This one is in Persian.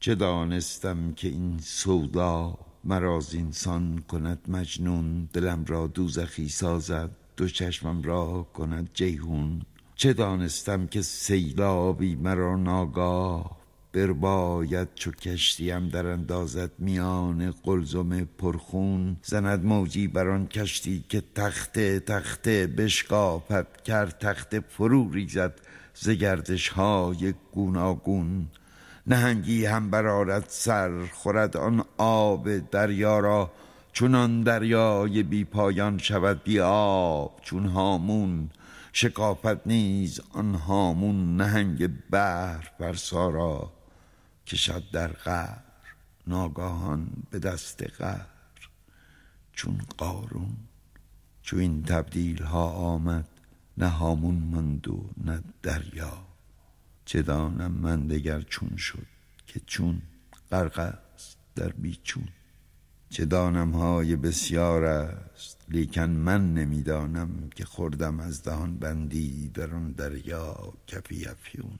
چه دانستم که این سودا مراز اینسان کند مجنون؟ دلم را دوزخی سازد دو چشمم را کند جیهون چه دانستم که سیلابی مرا ناگاه؟ برباید چو کشتیم در اندازد میان قلزم پرخون. زند موجی بر آن کشتی که تخته تخته بشکافد کرد تخته فرو ریزد ز گردش های گوناگون. نهنگی هم برآرد سر خورد آن آب دریا را. چون دریای بی پایان شود بی آب چون هامون شکافد نیز آن هامون نهنگ بحر فرسا را. کشد در قعر ناگاهان به دست قهر چون قارون چو این تبدیل ها آمد نه هامون ماند و نه دریا. چه من دگر چون شد که چون غرق است در بیچون. چه دانم های بسیار است لیکن من نمی‌دانم که خوردم از دهان بندی در آن دریا کفی افیون.